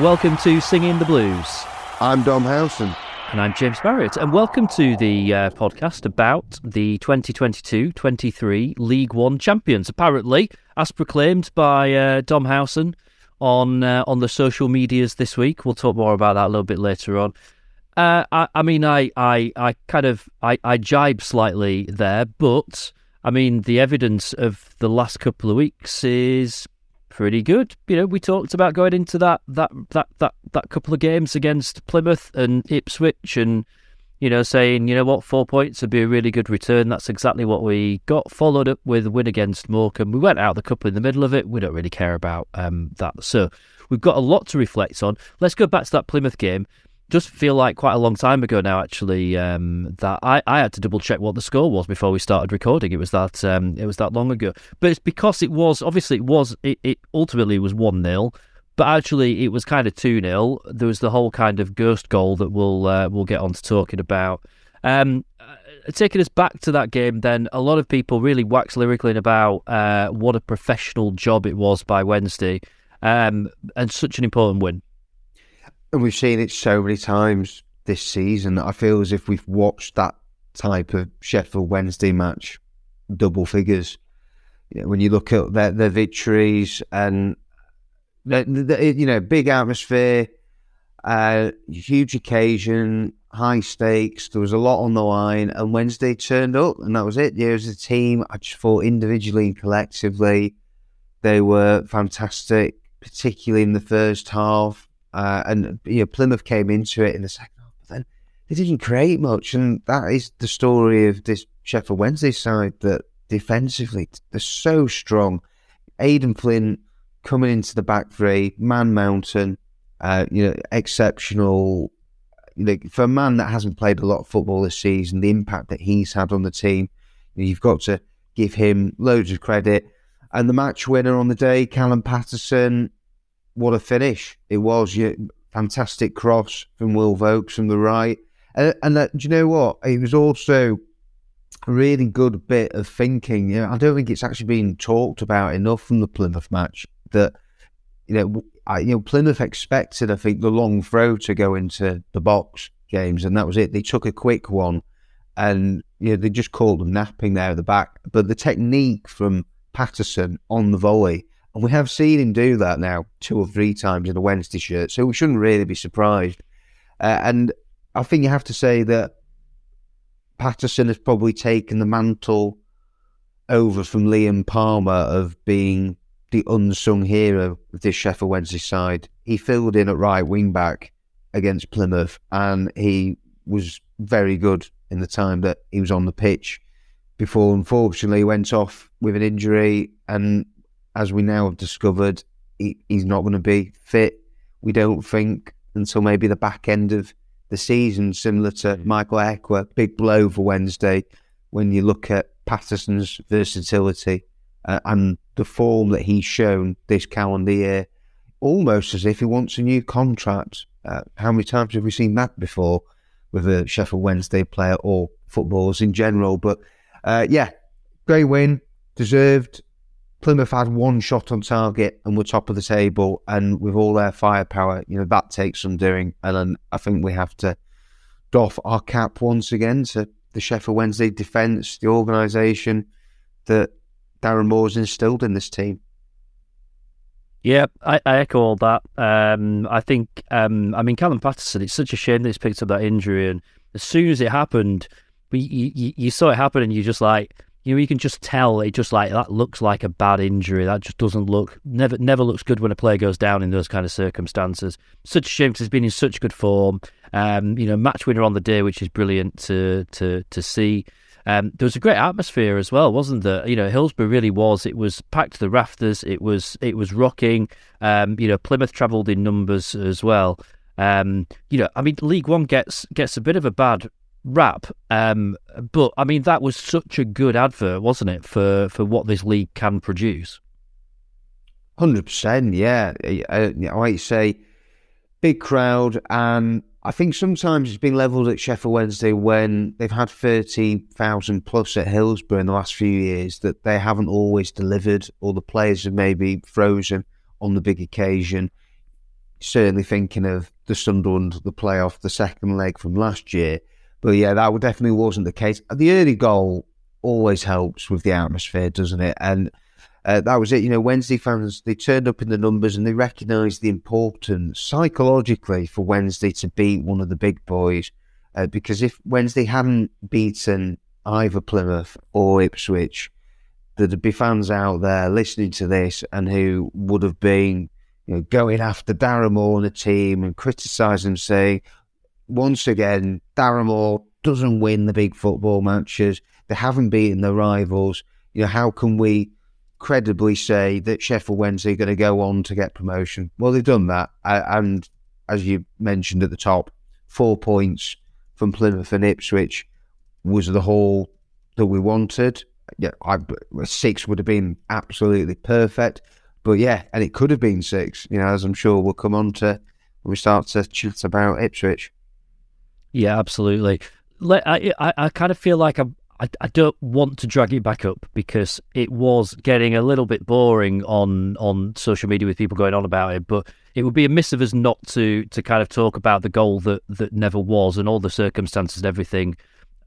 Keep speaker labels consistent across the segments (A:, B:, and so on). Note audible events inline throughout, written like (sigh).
A: welcome to Singing the Blues.
B: I'm Dom Howson.
A: And I'm James Marriott. And welcome to the uh, podcast about the 2022 23 League One champions. Apparently, as proclaimed by uh, Dom Howson on, uh, on the social medias this week. We'll talk more about that a little bit later on. Uh, I, I, mean, I, I, I kind of I, I jibe slightly there, but I mean, the evidence of the last couple of weeks is pretty good. You know, we talked about going into that that that that that couple of games against Plymouth and Ipswich, and you know, saying you know what, four points would be a really good return. That's exactly what we got. Followed up with a win against Morecambe. We went out the cup in the middle of it. We don't really care about um, that. So we've got a lot to reflect on. Let's go back to that Plymouth game just feel like quite a long time ago now, actually, um, that I, I had to double check what the score was before we started recording. It was that um, it was that long ago, but it's because it was obviously it was it, it ultimately was one 0 but actually it was kind of two 0 There was the whole kind of ghost goal that we'll uh, we'll get on to talking about. Um, uh, taking us back to that game, then a lot of people really wax lyrically about uh, what a professional job it was by Wednesday, um, and such an important win.
B: And we've seen it so many times this season. That I feel as if we've watched that type of Sheffield Wednesday match, double figures. You know, when you look at their, their victories and the, the, you know big atmosphere, uh, huge occasion, high stakes. There was a lot on the line, and Wednesday turned up, and that was it. Yeah, as a team, I just thought individually and collectively, they were fantastic, particularly in the first half. Uh, and you know, Plymouth came into it in the second half, but then they didn't create much. And that is the story of this Sheffield Wednesday side that defensively they're so strong. Aden Flynn coming into the back three, man mountain, uh, you know, exceptional. For a man that hasn't played a lot of football this season, the impact that he's had on the team, you've got to give him loads of credit. And the match winner on the day, Callum Paterson, what a finish it was! You, fantastic cross from Will Vaulks from the right, and, and that, do you know what? It was also a really good bit of thinking. You know, I don't think it's actually been talked about enough from the Plymouth match that you know, I, you know, Plymouth expected, I think, the long throw to go into the box, James, and that was it. They took a quick one, and you know, they just called them napping there at the back. But the technique from Paterson on the volley and we have seen him do that now two or three times in a Wednesday shirt, so we shouldn't really be surprised. Uh, and I think you have to say that Paterson has probably taken the mantle over from Liam Palmer of being the unsung hero of this Sheffield Wednesday side. He filled in at right wing back against Plymouth, and he was very good in the time that he was on the pitch before unfortunately went off with an injury and as we now have discovered, he, he's not going to be fit. We don't think until maybe the back end of the season, similar to Michael Ihiekwe. Big blow for Wednesday when you look at Paterson's versatility uh, and the form that he's shown this calendar year, almost as if he wants a new contract. Uh, how many times have we seen that before with a Sheffield Wednesday player or footballers in general? But uh, yeah, great win, deserved. Plymouth had one shot on target and were top of the table, and with all their firepower, you know that takes some doing. And then I think we have to doff our cap once again to the Sheffield Wednesday defence, the organisation that Darren Moore's instilled in this team.
A: Yeah, I, I echo all that. Um, I think, um, I mean, Callum Paterson. it's such a shame that he's picked up that injury. And as soon as it happened, we, you, you saw it happen and you're just like, you know, you can just tell it just like that looks like a bad injury. That just doesn't look never never looks good when a player goes down in those kind of circumstances. Such a shame because he's been in such good form. Um, you know, match winner on the day, which is brilliant to to to see. Um, there was a great atmosphere as well, wasn't there? You know, Hillsborough really was. It was packed to the rafters. It was it was rocking. Um, you know, Plymouth travelled in numbers as well. Um, you know, I mean, League One gets gets a bit of a bad rap. Um, but I mean, that was such a good advert, wasn't it, for, for what this league can produce?
B: Hundred percent, yeah. I, I say big crowd, and I think sometimes it's been levelled at Sheffield Wednesday when they've had thirty thousand plus at Hillsborough in the last few years that they haven't always delivered, or the players have maybe frozen on the big occasion. certainly thinking of the Sunderland, the playoff, the second leg from last year. But yeah, that definitely wasn't the case. The early goal always helps with the atmosphere, doesn't it? And uh, that was it. You know, Wednesday fans they turned up in the numbers and they recognised the importance psychologically for Wednesday to beat one of the big boys. Uh, because if Wednesday hadn't beaten either Plymouth or Ipswich, there'd be fans out there listening to this and who would have been you know, going after Darren Moore and the team and criticising, saying, once again, Darren Moore doesn't win the big football matches. They haven't beaten their rivals. You know, how can we credibly say that Sheffield Wednesday are going to go on to get promotion? Well, they've done that. And as you mentioned at the top, four points from Plymouth and Ipswich was the haul that we wanted. Yeah, I, six would have been absolutely perfect. But yeah, and it could have been six, you know, as I'm sure we'll come on to when we start to chat about Ipswich.
A: Yeah, absolutely. I, I, I kind of feel like I'm, I, I don't want to drag it back up because it was getting a little bit boring on, on social media with people going on about it. But it would be a miss of us not to to kind of talk about the goal that, that never was and all the circumstances and everything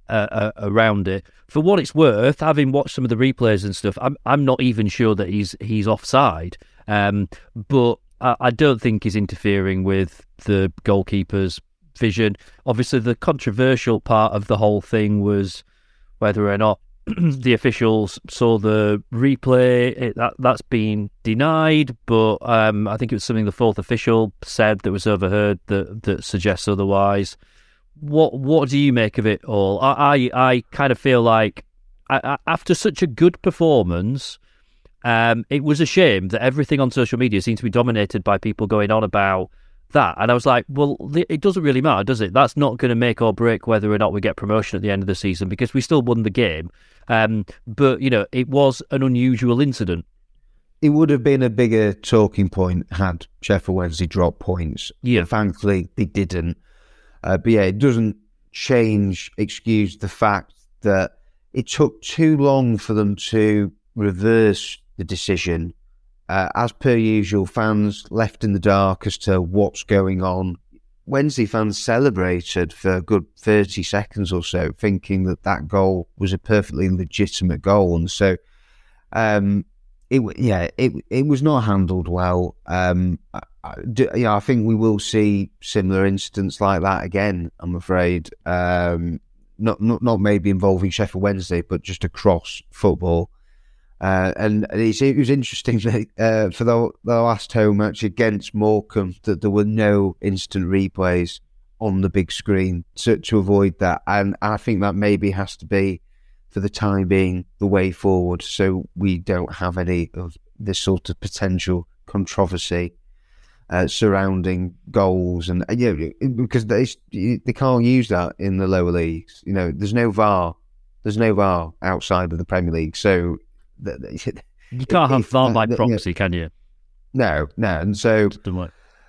A: uh, uh, around it. For what it's worth, having watched some of the replays and stuff, I'm I'm not even sure that he's he's offside. Um, but I, I don't think he's interfering with the goalkeeper's vision. Obviously, the controversial part of the whole thing was whether or not (clears throat) the officials saw the replay. It, that that's been denied, but um, I think it was something the fourth official said that was overheard that that suggests otherwise. What what do you make of it all? I I, I kind of feel like I, I, after such a good performance, um, it was a shame that everything on social media seemed to be dominated by people going on about that. And I was like, well, it doesn't really matter, does it? That's not going to make or break whether or not we get promotion at the end of the season because we still won the game. Um, but, you know, it was an unusual incident.
B: It would have been a bigger talking point had Sheffield Wednesday dropped points.
A: Yeah.
B: Thankfully, they didn't. Uh, but yeah, it doesn't change, excuse the fact that it took too long for them to reverse the decision uh, as per usual, fans left in the dark as to what's going on. Wednesday fans celebrated for a good 30 seconds or so, thinking that that goal was a perfectly legitimate goal. And so, um, it yeah, it it was not handled well. Um, I, yeah, I think we will see similar incidents like that again. I'm afraid, um, not not not maybe involving Sheffield Wednesday, but just across football. Uh, and it was interesting (laughs) uh, for the, the, last home match against Morecambe that there were no instant replays on the big screen to, to avoid that. And I think that maybe has to be, for the time being, the way forward so we don't have any of this sort of potential controversy uh, surrounding goals. And, you know, because they, they can't use that in the lower leagues. You know, there's no VAR. There's no VAR outside of the Premier League. So (laughs)
A: you can't have VAR by proxy, yeah. can you?
B: No, no. And so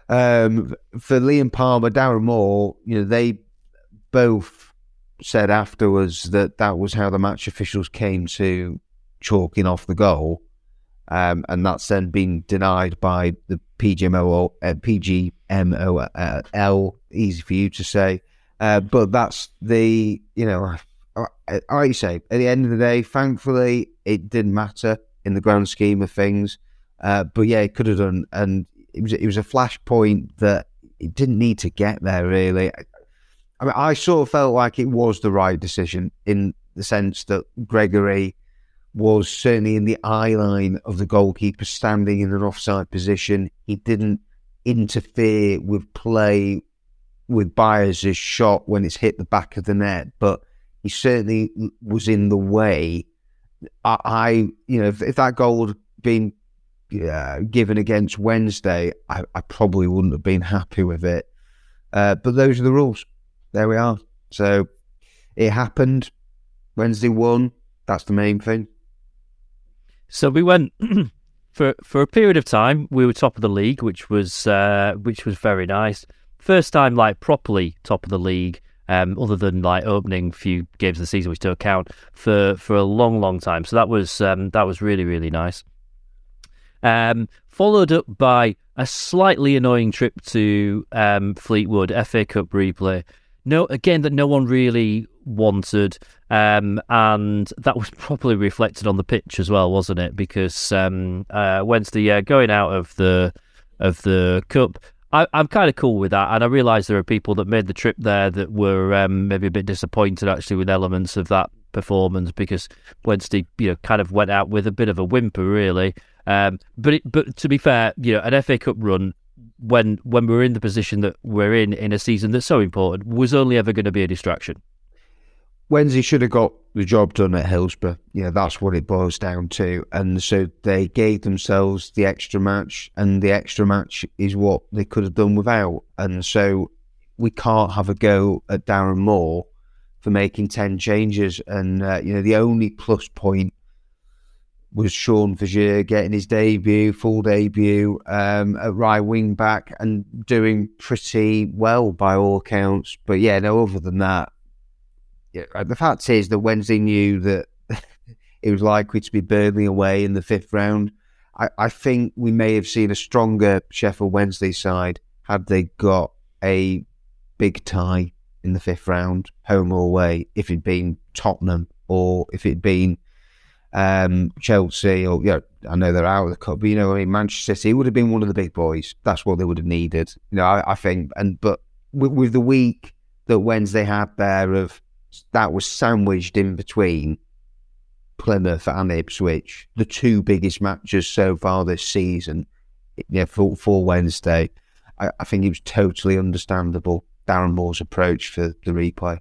B: um, for Liam Palmer, Darren Moore, you know, they both said afterwards that that was how the match officials came to chalking off the goal. Um, and that's then been denied by the PGMO, uh, PGMOL, easy for you to say. Uh, but that's the, you know, you say, at the end of the day, thankfully, it didn't matter in the grand scheme of things. Uh, but yeah, it could have done, and it was it was a flashpoint that it didn't need to get there. Really, I mean, I sort of felt like it was the right decision in the sense that Gregory was certainly in the eye line of the goalkeeper, standing in an offside position. He didn't interfere with play with Byers' shot when it's hit the back of the net, but he certainly was in the way. I, I you know, if, if, that goal had been given against Wednesday, I, I, probably wouldn't have been happy with it. Uh, but those are the rules. There we are. So it happened. Wednesday won. That's the main thing.
A: So we went (clears throat) for for a period of time. We were top of the league, which was uh, which was very nice. First time, like properly top of the league um, other than like opening few games of the season, which don't count for for a long, long time. So that was um, that was really really nice. Um, followed up by a slightly annoying trip to um, Fleetwood FA Cup replay. No, again that no one really wanted, um, and that was (laughs) probably reflected on the pitch as well, wasn't it? Because um, uh, Wednesday, uh, going out of the of the cup, I, am kind of cool with that, and I realise there are people that made the trip there that were um, maybe a bit disappointed actually with elements of that performance because Wednesday, you know, kind of went out with a bit of a whimper, really. Um, but it, but to be fair, you know, an FA Cup run when when we're in the position that we're in in a season that's so important was only ever going to be a distraction.
B: Wednesday should have got the job done at Hillsborough. Yeah, that's what it boils down to. And so they gave themselves the extra match, and the extra match is what they could have done without. And so we can't have a go at Darren Moore for making 10 changes. And, uh, you know, the only plus point was Sean Vergier getting his debut, full debut um, at right wing back and doing pretty well by all accounts. But yeah, no, other than that, the fact is that Wednesday knew that (laughs) it was likely to be Burnley away in the fifth round. I, I think we may have seen a stronger Sheffield Wednesday side had they got a big tie in the fifth round, home or away, if it'd been Tottenham or if it'd been um, Chelsea or, you know, I know they're out of the cup, but, you know, I mean, Manchester City would have been one of the big boys. That's what they would have needed. You know, I, I think, and, but with, with the week that Wednesday had there of that was sandwiched in between Plymouth and Ipswich, the two biggest matches so far this season. Yeah, for, for Wednesday, I, I think it was totally understandable Darren Moore's approach for the replay.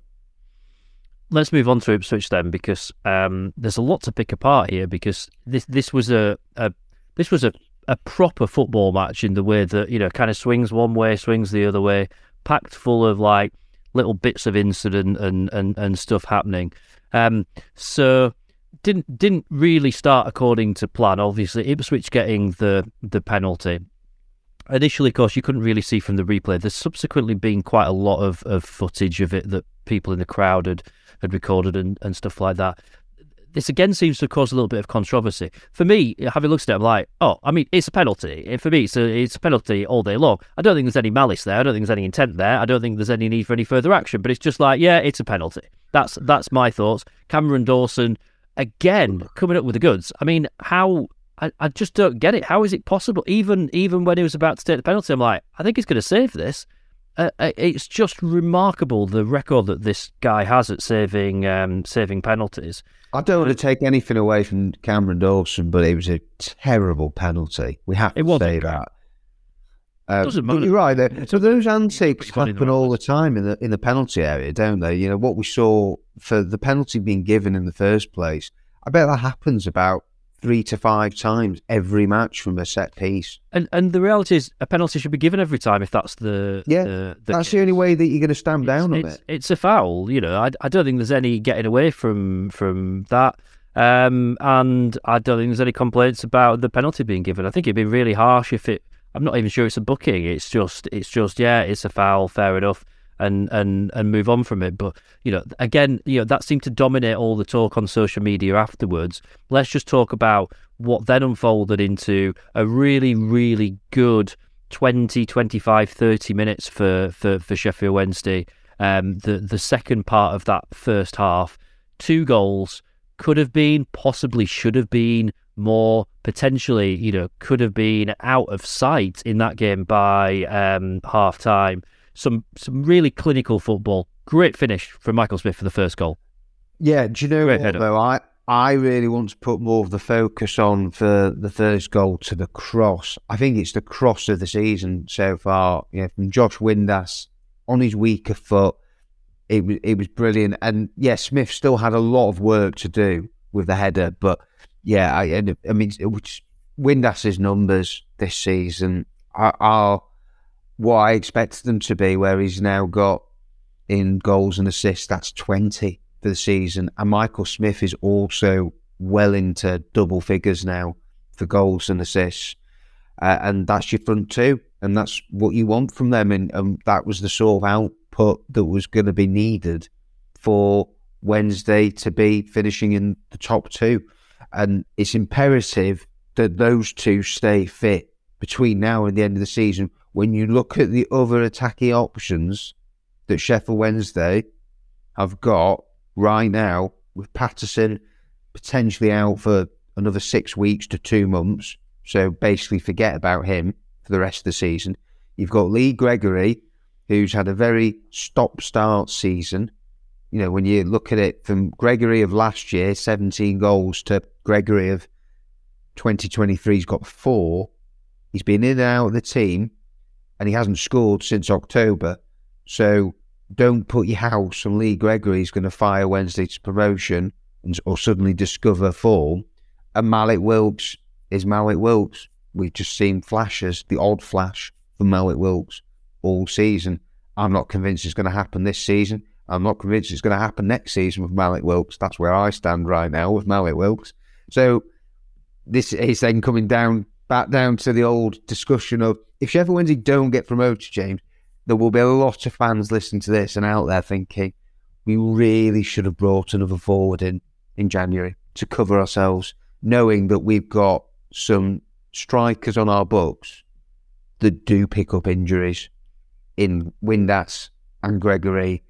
A: Let's move on to Ipswich then, because um, there's a lot to pick apart here. Because this this was a, a this was a, a proper football match in the way that you know kind of swings one way, swings the other way, packed full of like little bits of incident and and, and stuff happening. Um, so didn't didn't really start according to plan. Obviously, Ipswich getting the the penalty. Initially, of course, you couldn't really see from the replay. There's subsequently been quite a lot of, of footage of it that people in the crowd had, had recorded and, and stuff like that this again seems to cause a little bit of controversy. For me, having looked at it, I'm like, oh, I mean, it's a penalty. For me, it's a, it's a penalty all day long. I don't think there's any malice there. I don't think there's any intent there. I don't think there's any need for any further action. But it's just like, yeah, it's a penalty. That's that's my thoughts. Cameron Dawson, again, coming up with the goods. I mean, how? I, I just don't get it. How is it possible? Even even when he was about to take the penalty, I'm like, I think he's going to save this. Uh, uh, it's just remarkable the record that this guy has at saving um, saving penalties.
B: I don't want to take anything away from Cameron Dawson, but it was a terrible penalty. We have to say that. Uh, Doesn't matter. You're right. There. So those antics happen all the time in the in the penalty area, don't they? You know what we saw for the penalty being given in the first place. I bet that happens about three to five times every match from a set piece.
A: And and the reality is, a penalty should be given every time if that's the
B: yeah.
A: The,
B: the that's the only way that you're going to stand down
A: on
B: it.
A: It's a foul. You know, I, I don't think there's any getting away from from that. Um, and I don't think there's any complaints about the penalty being given. I think it'd be really harsh if it. I'm not even sure it's a booking. It's just, it's just, yeah, it's a foul. Fair enough and and and move on from it. But you know, again, you know that seemed to dominate all the talk on social media afterwards. Let's just talk about what then unfolded into a really, really good 20, 25, 30 minutes for for, for Sheffield Wednesday. Um, the the second part of that first half, two goals could have been, possibly should have been more potentially, you know, could have been out of sight in that game by um, half time some some really clinical football. Great finish from Michael Smith for the first goal.
B: Yeah, do you know Great what, though? I, I really want to put more of the focus on for the first goal to the cross. I think it's the cross of the season so far. You know, from Josh Windass on his weaker foot. It was it was brilliant, and yeah, Smith still had a lot of work to do with the header, but yeah, I, I mean, Windass's numbers this season are, are what I expected them to be, where he's now got in goals and assists, that's 20 for the season. And Michael Smith is also well into double figures now for goals and assists. Uh, and that's your front two. And that's what you want from them. And, and that was the sort of output that was going to be needed for Wednesday to be finishing in the top two. And it's imperative that those two stay fit between now and the end of the season. When you look at the other attacking options that Sheffield Wednesday have got right now, with Paterson potentially out for another six weeks to two months, so basically forget about him for the rest of the season. You've got Lee Gregory, who's had a very stop start season. You know, when you look at it from Gregory of last year, 17 goals, to Gregory of 2023, he's got four. He's been in and out of the team and he hasn't scored since October. So don't put your house on Lee Gregory. He's going to fire Wednesday to promotion and, or suddenly discover form. And Mallik Wilks is Mallik Wilks. We've just seen flashes, the odd flash from Mallik Wilks all season. I'm not convinced it's going to happen this season. I'm not convinced it's going to happen next season with Mallik Wilks. That's where I stand right now with Mallik Wilks. So this is then coming down back down to the old discussion of if Sheffield Wednesday don't get promoted, James, there will be a lot of fans listening to this and out there thinking we really should have brought another forward in in January to cover ourselves, knowing that we've got some strikers on our books that do pick up injuries in Windass and Gregory.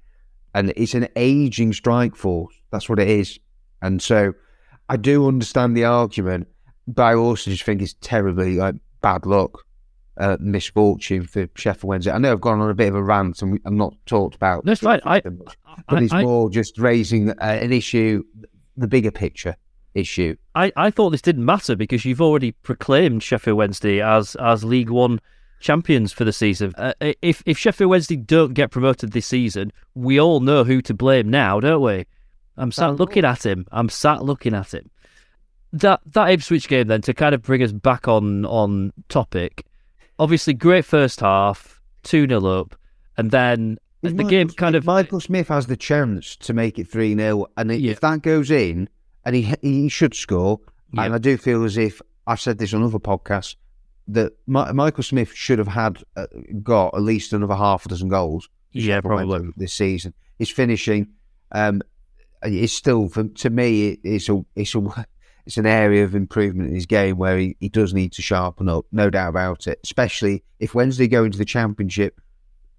B: And it's an aging strike force. That's what it is. And so I do understand the argument, but I also just think it's terribly like bad luck, uh, misfortune for Sheffield Wednesday. I know I've gone on a bit of a rant and I'm not talked about.
A: That's right. I,
B: but it's I, more just raising uh, an issue, the bigger picture issue.
A: I, I thought this didn't matter because you've already proclaimed Sheffield Wednesday as as League One champions for the season. Uh, if if Sheffield Wednesday don't get promoted this season, we all know who to blame now, don't we? I'm sat looking at him. I'm sat looking at him. That that Ipswich game then to kind of bring us back on on topic. Obviously, great first half, two 0 up, and then if the
B: Michael
A: game
B: Smith,
A: kind of
B: Michael Smith has the chance to make it three 0 and if
A: Yeah.
B: that goes in, and he he should score,
A: Yeah.
B: and I do feel as if I've said this on other podcasts that Mi- Michael Smith should have had uh, got at least another half a dozen goals.
A: yeah probably
B: this season. His finishing um, is still, for, to me, it, it's a it's a it's an area of improvement in his game where he, he does need to sharpen up, no doubt about it. Especially if Wednesday go into the championship.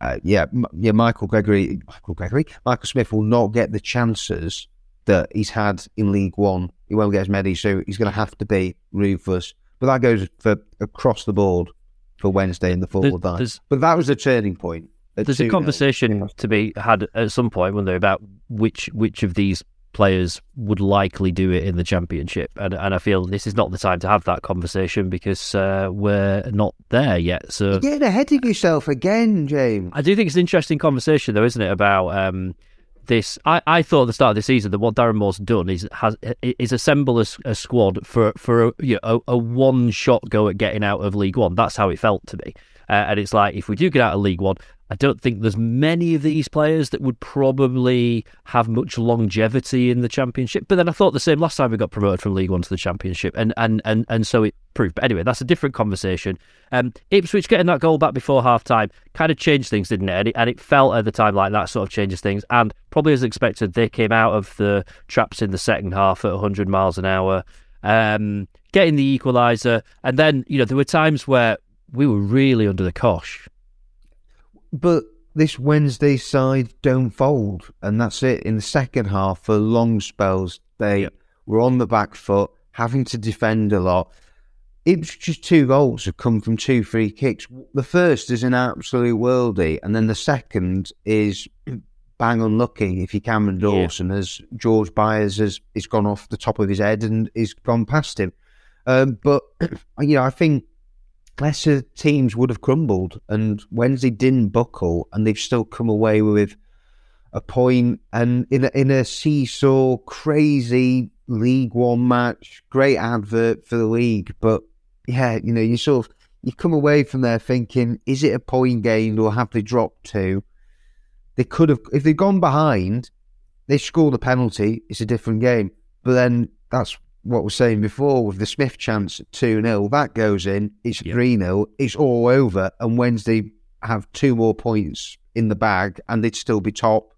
B: Uh, yeah, M- yeah. Michael Gregory, Michael Gregory, Michael Smith will not get the chances that he's had in League One. He won't get as many, so he's going to have to be ruthless. But that goes for across the board for Wednesday in the forward line.
A: there's
B: But that was a turning point.
A: there's a
B: 2-0.
A: conversation to be had at some point, when they're about which which of these players would likely do it in the championship, and and I feel this is not the time to have that conversation because uh, we're not there yet. So
B: You're getting ahead of yourself again, James.
A: I do think it's an interesting conversation, though, isn't it? About um, this. I, I thought at the start of the season that what Darren Moore's done is has is assemble a squad for for a, you know, a, a one shot go at getting out of League One. That's how it felt to me. Uh, and it's like if we do get out of League One, I don't think there's many of these players that would probably have much longevity in the Championship. But then I thought the same last time we got promoted from League One to the Championship, and and and, and so it proved. But anyway, that's a different conversation. Um, Ipswich getting that goal back before half time kind of changed things, didn't it? And, it? and it felt at the time like that sort of changes things. And probably as expected, they came out of the traps in the second half at 100 miles an hour, um, getting the equaliser. And then, you know, there were times where we were really under the cosh.
B: But this Wednesday side don't fold, and that's it. In the second half, for long spells, they
A: Yep.
B: were on the back foot, having to defend a lot. Ipswich's two goals have come from two free kicks. The first is an absolute worldie, and then the second is (clears throat) bang unlucky if you Cameron
A: Yeah.
B: Dawson, as George Byers has, has gone off the top of his head and is gone past him. Um, but (clears throat) you know, I think lesser teams would have crumbled, and Wednesday didn't buckle, and they've still come away with a point. And in a, in a seesaw, crazy League One match, great advert for the league, but yeah, you know, you sort of you come away from there thinking, is it a point gained or have they dropped two? They could have, if they'd gone behind, they scored a penalty. It's a different game. But then that's what we're saying before with the Smith chance at 2 0. That goes in, it's
A: Yep.
B: 3 0, it's all over. And Wednesday have two more points in the bag and they'd still be top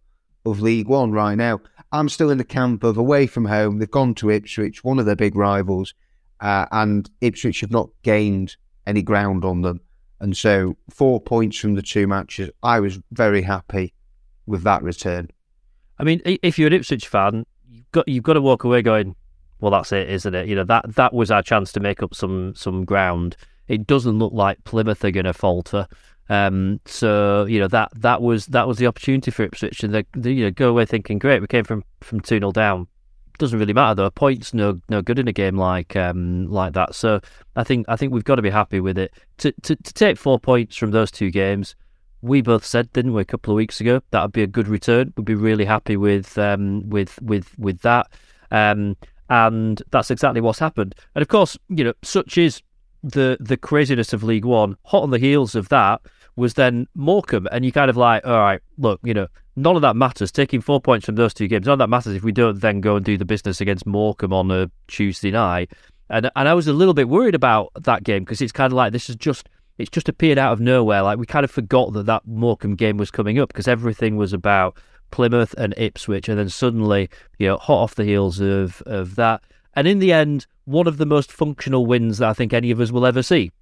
B: of League One right now. I'm still in the camp of away from home. They've gone to Ipswich, one of their big rivals. uh, and Ipswich have not gained any ground on them. And so, four points from the two matches, I was very happy with that return.
A: I mean, if you're an Ipswich fan, you've got you've got to walk away going, "Well, that's it, isn't it?" You know that that was our chance to make up some some ground. It doesn't look like Plymouth are going to falter. Um, so you know that that was that was the opportunity for Ipswich, and they, they you know go away thinking, "Great, we came from from two 0 down." Doesn't really matter though. Points no no good in a game like um like that. So I think I think we've got to be happy with it. To to, to take four points from those two games, we both said, didn't we, a couple of weeks ago, that would be a good return. We'd be really happy with um, with with with that, um, and that's exactly what's happened. And of course, you know, such is the the craziness of League One. Hot on the heels of that was then Morecambe, and you kind of like, all right, look, you know, none of that matters. Taking four points from those two games, none of that matters if we don't then go and do the business against Morecambe on a Tuesday night. And and I was a little bit worried about that game because it's kind of like this is just it's just appeared out of nowhere. Like we kind of forgot that that Morecambe game was coming up because everything was about Plymouth and Ipswich, and then suddenly, you know, hot off the heels of of that, and in the end, one of the most functional wins that I think any of us will ever see.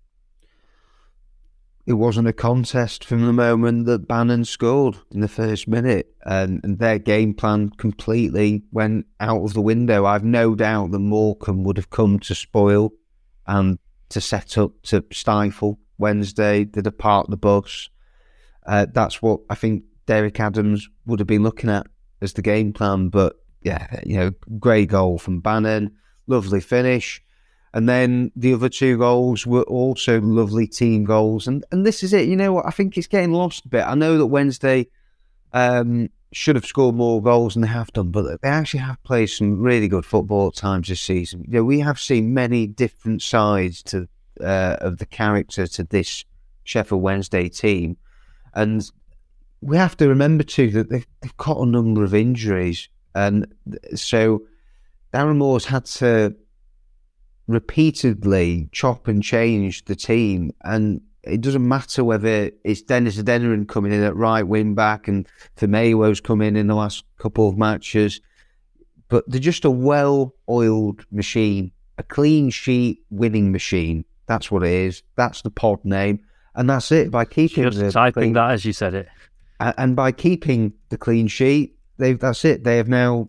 B: It wasn't a contest from the moment that Bannon scored in the first minute, and, and their game plan completely went out of the window. I've no doubt that Morecambe would have come to spoil and to set up to stifle Wednesday, they depart the bus. Uh, that's what I think Derek Adams would have been looking at as the game plan. But yeah, you know, great goal from Bannon, lovely finish. And then the other two goals were also lovely team goals. And and this is it. You know what? I think it's getting lost a bit. I know that Wednesday um, should have scored more goals than they have done, but they actually have played some really good football at times this season. You know, we have seen many different sides to uh, of the character to this Sheffield Wednesday team. And we have to remember too that they've, they've got a number of injuries. And so Darren Moore's had to repeatedly chop and change the team. And it doesn't matter whether it's Dennis Adeniran coming in at right wing back and Famewo's come in in the last couple of matches. But they're just a well oiled machine, a clean sheet winning machine. That's what it is. That's the pod name, and that's it. By keeping
A: just typing
B: clean,
A: that as you said it,
B: and by keeping the clean sheet, they've that's it. They have now,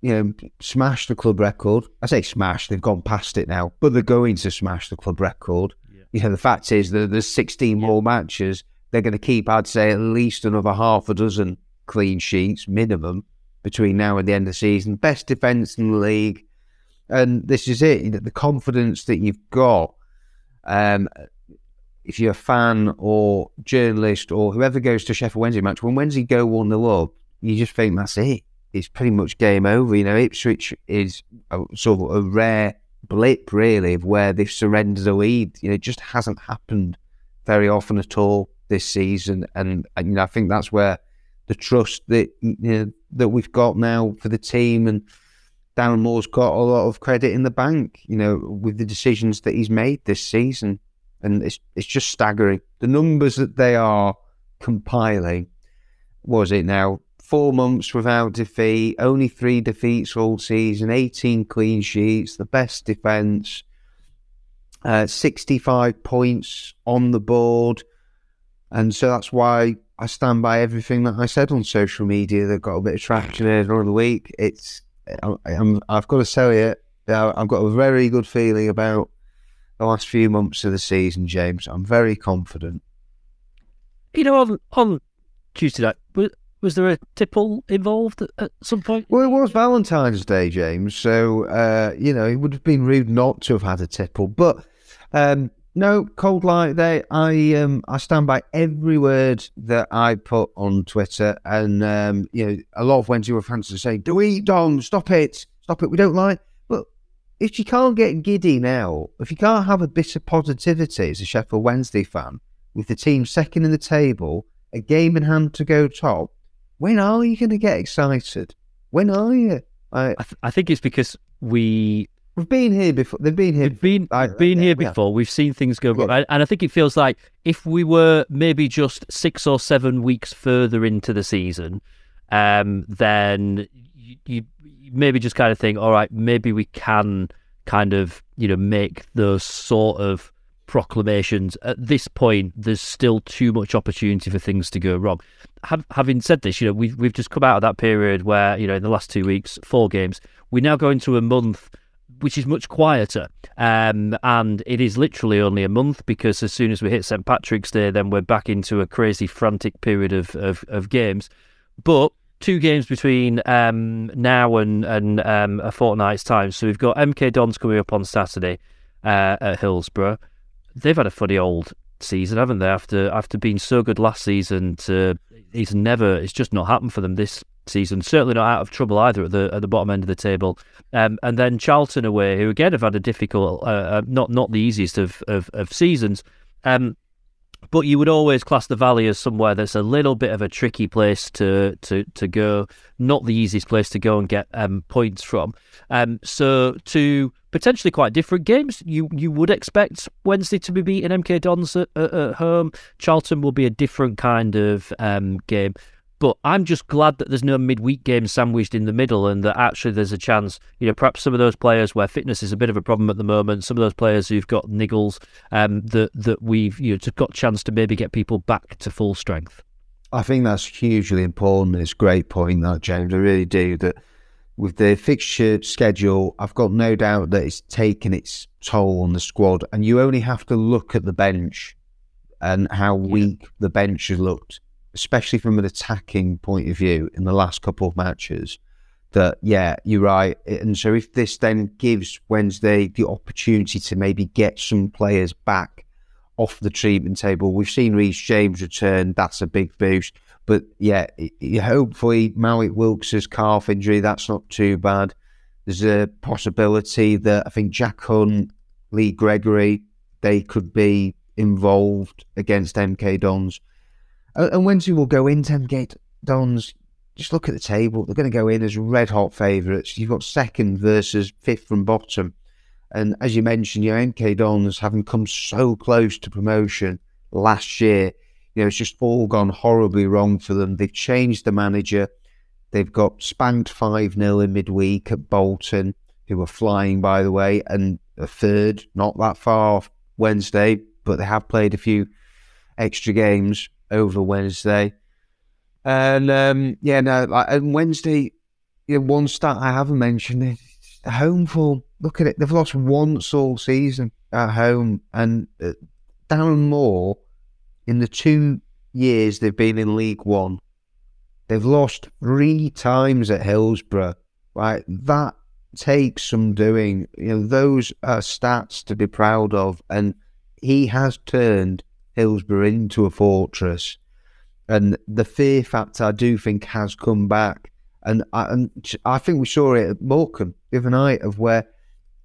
B: you know, smashed the club record. I say smashed. They've gone past it now, but they're going to smash the club record. Yeah. You know, the fact is that there's 16 yeah. more matches. They're going to keep, I'd say, at least another half a dozen clean sheets minimum between now and the end of the season. Best defence in the league and this is it the confidence that you've got. Um, if you're a fan or journalist or whoever goes to Sheffield Wednesday match, when Wednesday go 1 0 up, you just think that's it. It's pretty much game over. You know, Ipswich is a, sort of a rare blip, really, of where they've surrendered the lead. You know, it just hasn't happened very often at all this season. And, and you know, I think that's where the trust that you know, that we've got now for the team and Darren Moore's got a lot of credit in the bank, you know, with the decisions that he's made this season. And it's it's just staggering. The numbers that they are compiling, was it now? Four months without defeat, only three defeats all season, 18 clean sheets, the best defence, uh, 65 points on the board. And so that's why I stand by everything that I said on social media that got a bit of traction earlier in the week. It's I'm, I've got to tell you, I've got a very good feeling about the last few months of the season, James. I'm very confident.
A: You know, on, on Tuesday night, was, was there a tipple involved at, some point?
B: Well, it was Valentine's Day, James. So, uh, you know, it would have been rude not to have had a tipple. But um, no, cold light day. I um I stand by every word that I put on Twitter, and um you know a lot of Wednesday were fans are saying, "Do we, Dom? Stop it! Stop it! We don't like." If you can't get giddy now, if you can't have a bit of positivity as a Sheffield Wednesday fan, with the team second in the table, a game in hand to go top, when are you going to get excited? When are you?
A: I, I, th- I think it's because we
B: We've been here before. They've been here.
A: We've been,
B: I've
A: been here before. We've seen things go wrong, yeah. and I think it feels like if we were maybe just six or seven weeks further into the season, um, then you, maybe just kind of think, all right, maybe we can kind of you know make those sort of proclamations. At this point, there's still too much opportunity for things to go wrong. Have, having said this, you know we've we've just come out of that period where you know in the last two weeks, four games, we now go into a month which is much quieter. Um, and it is literally only a month because as soon as we hit St Patrick's Day, then we're back into a crazy, frantic period of, of, of games. But two games between um, now and, and um, a fortnight's time. So we've got MK Dons coming up on Saturday uh, at Hillsborough. They've had a funny old season, haven't they? After after being so good last season, to it's never it's just not happened for them this season. Certainly not out of trouble either at the at the bottom end of the table. Um, and then Charlton away, who again have had a difficult, uh, uh, not not the easiest of of, of seasons. Um, but you would always class the Valley as somewhere that's a little bit of a tricky place to to to go, not the easiest place to go and get um, points from. Um, so to potentially quite different games, you you would expect Wednesday to be beating MK Dons at, at, at home. Charlton will be a different kind of um, game. But I'm just glad that there's no midweek game sandwiched in the middle and that actually there's a chance, you know, perhaps some of those players where fitness is a bit of a problem at the moment, some of those players who've got niggles, um, that, that we've, you know, just got a chance to maybe get people back to full strength.
B: I think that's hugely important. It's a great point, that, James. I really do. That with the fixture schedule, I've got no doubt that it's taken its toll on the squad. And you only have to look at the bench and how weak the bench has looked especially from an attacking point of view in the last couple of matches, that, yeah, you're right. And so if this then gives Wednesday the opportunity to maybe get some players back off the treatment table, we've seen Reece James return. That's a big boost. But yeah, hopefully Mallik Wilks' calf injury, that's not too bad. There's a possibility that I think Jack Hunt, Lee Gregory, they could be involved against MK Dons. And Wednesday will go in 10 gate Dons. Just look at the table. They're going to go in as red hot favourites. You've got second versus fifth from bottom. And as you mentioned, your MK Dons having come so close to promotion last year, you know, it's just all gone horribly wrong for them. They've changed the manager. They've got spanked 5 0 in midweek at Bolton, who were flying, by the way, and a third, not that far off Wednesday, but they have played a few extra games over Wednesday. And um, yeah, no, like and Wednesday, you know, one stat I haven't mentioned is home form. Look at it; they've lost once all season at home, and uh, Darren Moore, in the two years they've been in League One, they've lost three times at Hillsborough. Right, that takes some doing. You know, those are stats to be proud of, and he has turned Hillsborough into a fortress. And the fear factor, I do think, has come back. And I, and I think we saw it at Morecambe the other night of where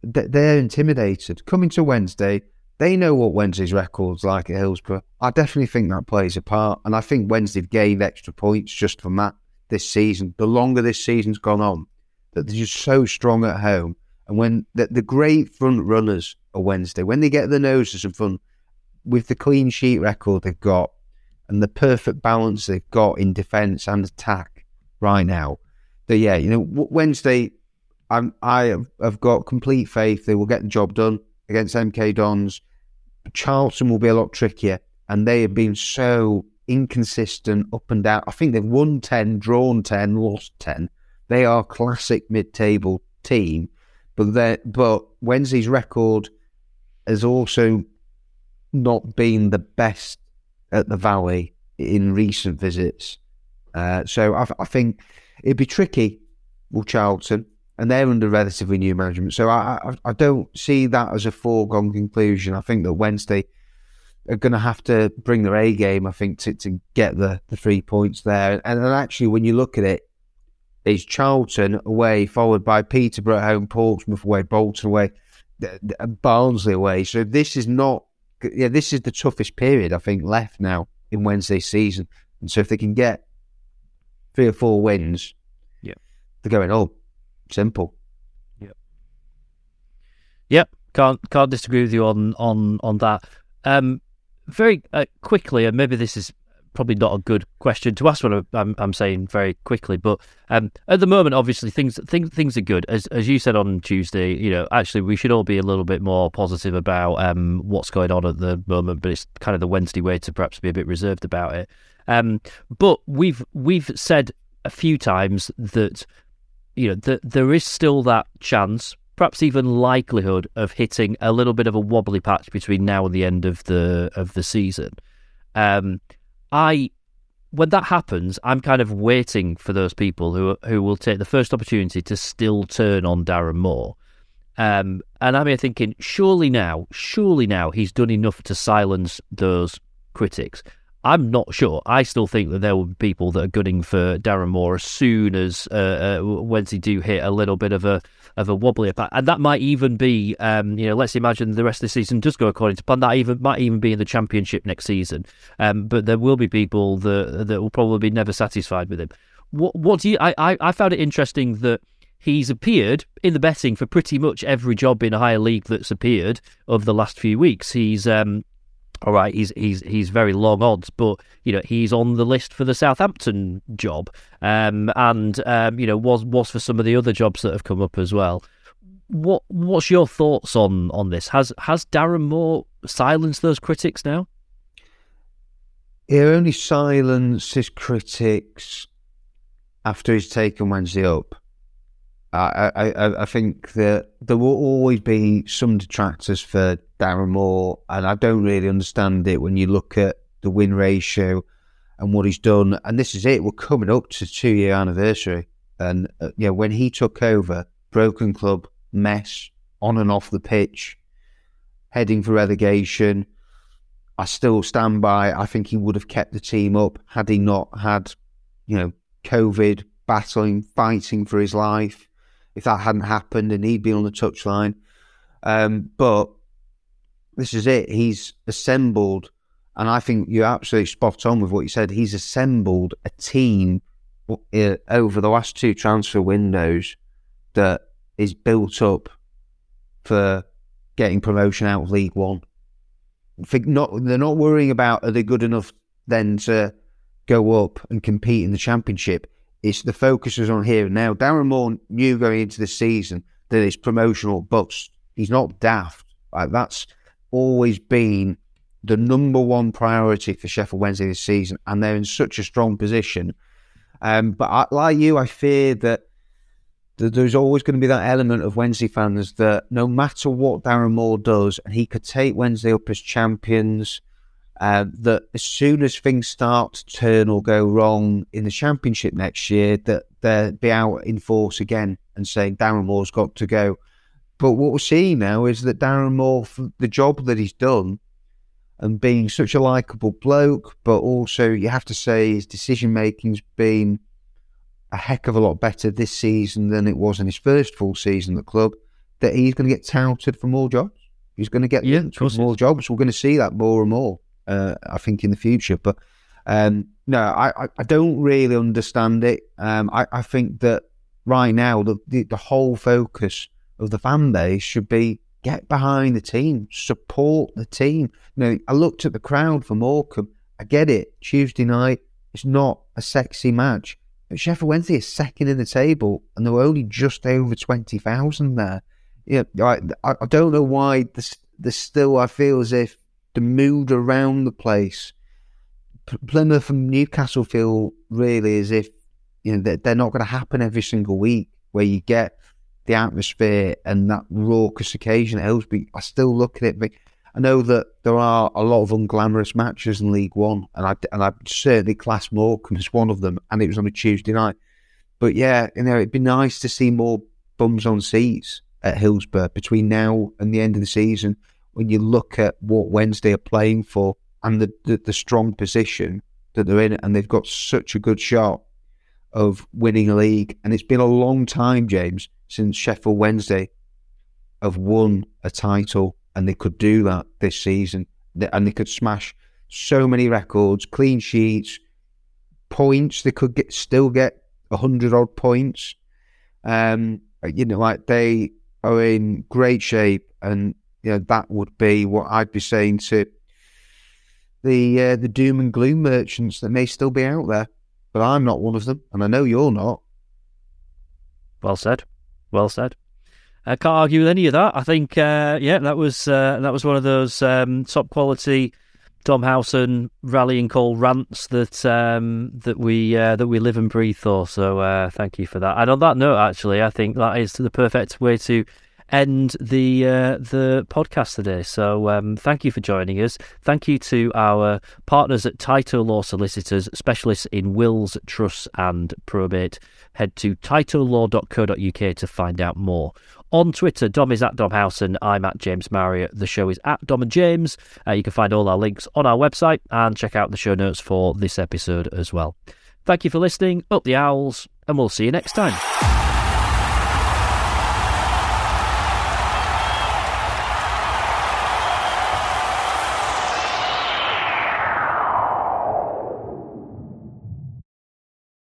B: they're intimidated. Coming to Wednesday, they know what Wednesday's record's like at Hillsborough. I definitely think that plays a part. And I think Wednesday gained extra points just from that this season. The longer this season's gone on, that they're just so strong at home. And when the, the great front runners are Wednesday, when they get the noses in front, with the clean sheet record they've got and the perfect balance they've got in defence and attack right now, that yeah, you know, Wednesday, I'm I have got complete faith they will get the job done against MK Dons. Charlton will be a lot trickier, and they have been so inconsistent up and down. I think they've won ten, drawn ten, lost ten. They are classic mid-table team, but but Wednesday's record has also not been the best at the Valley in recent visits. Uh, so I, I, think it'd be tricky with Charlton, and they're under relatively new management. So I, I, I don't see that as a foregone conclusion. I think that Wednesday are going to have to bring their A game, I think, to, to get the, the three points there. And, and actually, when you look at it, it's Charlton away, followed by Peterborough at home, Portsmouth away, Bolton away, Barnsley away. So this is not yeah, this is the toughest period I think left now in Wednesday's season. And so if they can get three or four wins,
A: yeah,
B: they're going oh, simple.
A: Yep. Yep. Can't can't disagree with you on on on that. Um, very uh, quickly, and maybe this is probably not a good question to ask. What I'm, I'm saying very quickly, but um, at the moment, obviously things things things are good. As as you said on Tuesday, you know, actually we should all be a little bit more positive about um, what's going on at the moment. But it's kind of the Wednesday way to perhaps be a bit reserved about it. Um, but we've we've said a few times that you know that there is still that chance perhaps even likelihood of hitting a little bit of a wobbly patch between now and the end of the of the season. Um, I when that happens, I'm kind of waiting for those people who who will take the first opportunity to still turn on Darren Moore. Um, and I'm here thinking, surely now, surely now he's done enough to silence those critics. I'm not sure. I still think that there will be people that are gunning for Darren Moore as soon as uh, uh, once he do hit a little bit of a of a wobbly and that might even be, um, you know, let's imagine the rest of the season does go according to plan. That even might even be in the championship next season. Um, but there will be people that that will probably be never satisfied with him. What what do you? I I, I found it interesting that he's appeared in the betting for pretty much every job in a higher league that's appeared over the last few weeks. He's um, all right, he's he's he's very long odds, but you know he's on the list for the Southampton job, um, and um, you know was was for some of the other jobs that have come up as well. What what's your thoughts on on this? Has has Darren Moore silenced those critics now?
B: He only silenced his critics after he's taken Wednesday up. I, I, I think that there will always be some detractors for Darren Moore, and I don't really understand it when you look at the win ratio and what he's done. And this is it; we're coming up to two year anniversary, and uh, yeah, when he took over, broken club, mess on and off the pitch, heading for relegation. I still stand by. I think he would have kept the team up had he not had, you know, COVID, battling, fighting for his life. If that hadn't happened, and he'd been on the touchline. Um, but this is it. He's assembled, and I think you're absolutely spot on with what you said. He's assembled a team uh, over the last two transfer windows that is built up for getting promotion out of League One. Not, they're not worrying about are they good enough then to go up and compete in the Championship. It's the focus is on here and now. Darren Moore knew going into the season that it's promotional bust. He's not daft. Like that's always been the number one priority for Sheffield Wednesday this season, and they're in such a strong position. Um, but I, like you, I fear that, there's always going to be that element of Wednesday fans that no matter what Darren Moore does, and he could take Wednesday up as champions, uh, that as soon as things start to turn or go wrong in the championship next year, that they'll be out in force again and saying Darren Moore's got to go. But what we're seeing now is that Darren Moore, the job that he's done, and being such a likable bloke, but also you have to say his decision making's been a heck of a lot better this season than it was in his first full season at the club. That he's going to get touted for more jobs. He's going to get
A: yeah,
B: more jobs. We're going to see that more and more, uh, I think, in the future. But um, no, I, I don't really understand it. Um, I, I think that right now the, the, the whole focus of the fan base should be get behind the team, support the team. You know, I looked at the crowd for Morecambe. I get it. Tuesday night, it's not a sexy match. But Sheffield Wednesday is second in the table, and there were only just over twenty thousand there. Yeah, I, I don't know why there's, there's still. I feel as if the mood around the place, Plymouth and Newcastle feel really as if you know they're not going to happen every single week. Where you get the atmosphere and that raucous occasion at Hillsborough, I still look at it. But I know that there are a lot of unglamorous matches in League One, and I and I certainly class Morecambe as one of them, and it was on a Tuesday night. But yeah, you know, it'd be nice to see more bums on seats at Hillsborough between now and the end of the season. When you look at what Wednesday are playing for and the, the, the strong position that they're in, and they've got such a good shot of winning a league, and it's been a long time, James, since Sheffield Wednesday have won a title, and they could do that this season, and they could smash so many records, clean sheets, points. They could get still get hundred odd points. Um, you know, like they are in great shape, and you know that would be what I'd be saying to the uh, the doom and gloom merchants that may still be out there, but I'm not one of them, and I know you're not.
A: Well said. Well said. I can't argue with any of that. I think, uh, yeah, that was uh, that was one of those um, top quality Dom Howson rallying call rants that um, that we uh, that we live and breathe for. So uh, thank you for that. And on that note, actually, I think that is the perfect way to end the uh, the podcast today. So um, thank you for joining us. Thank you to our partners at Tyto Law Solicitors, specialists in wills, trusts, and probate. Head to tytolaw.co.uk to find out more. On Twitter, Dom is at Dom Howson. I'm at James Marriott. The show is at Dom and James. Uh, you can find all our links on our website and check out the show notes for this episode as well. Thank you for listening. Up the owls, and we'll see you next time.